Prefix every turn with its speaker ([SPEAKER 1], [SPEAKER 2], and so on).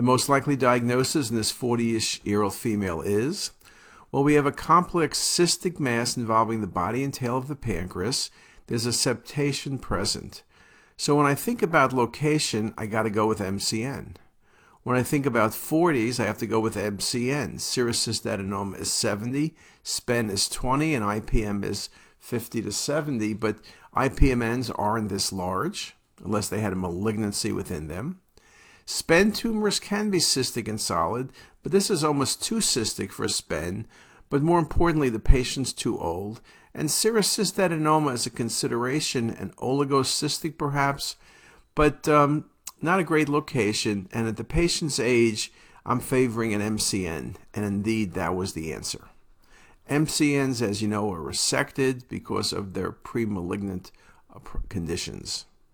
[SPEAKER 1] The most likely diagnosis in this 40-ish year old female is well, we have a complex cystic mass involving the body and tail of the pancreas. There's a septation present. So when I think about location, I got to go with MCN. When I think about 40s, I have to go with MCN. Serous cystadenoma is 70, SPEN is 20, and IPM is 50 to 70, but IPMNs aren't this large unless they had a malignancy within them. SPEN tumors can be cystic and solid, but this is almost too cystic for a SPEN, but more importantly, the patient's too old. And serous cystadenoma is a consideration, and oligocystic perhaps, but um, not a great location. And at the patient's age, I'm favoring an MCN, and indeed that was the answer. MCNs, as you know, are resected because of their pre-malignant uh, conditions.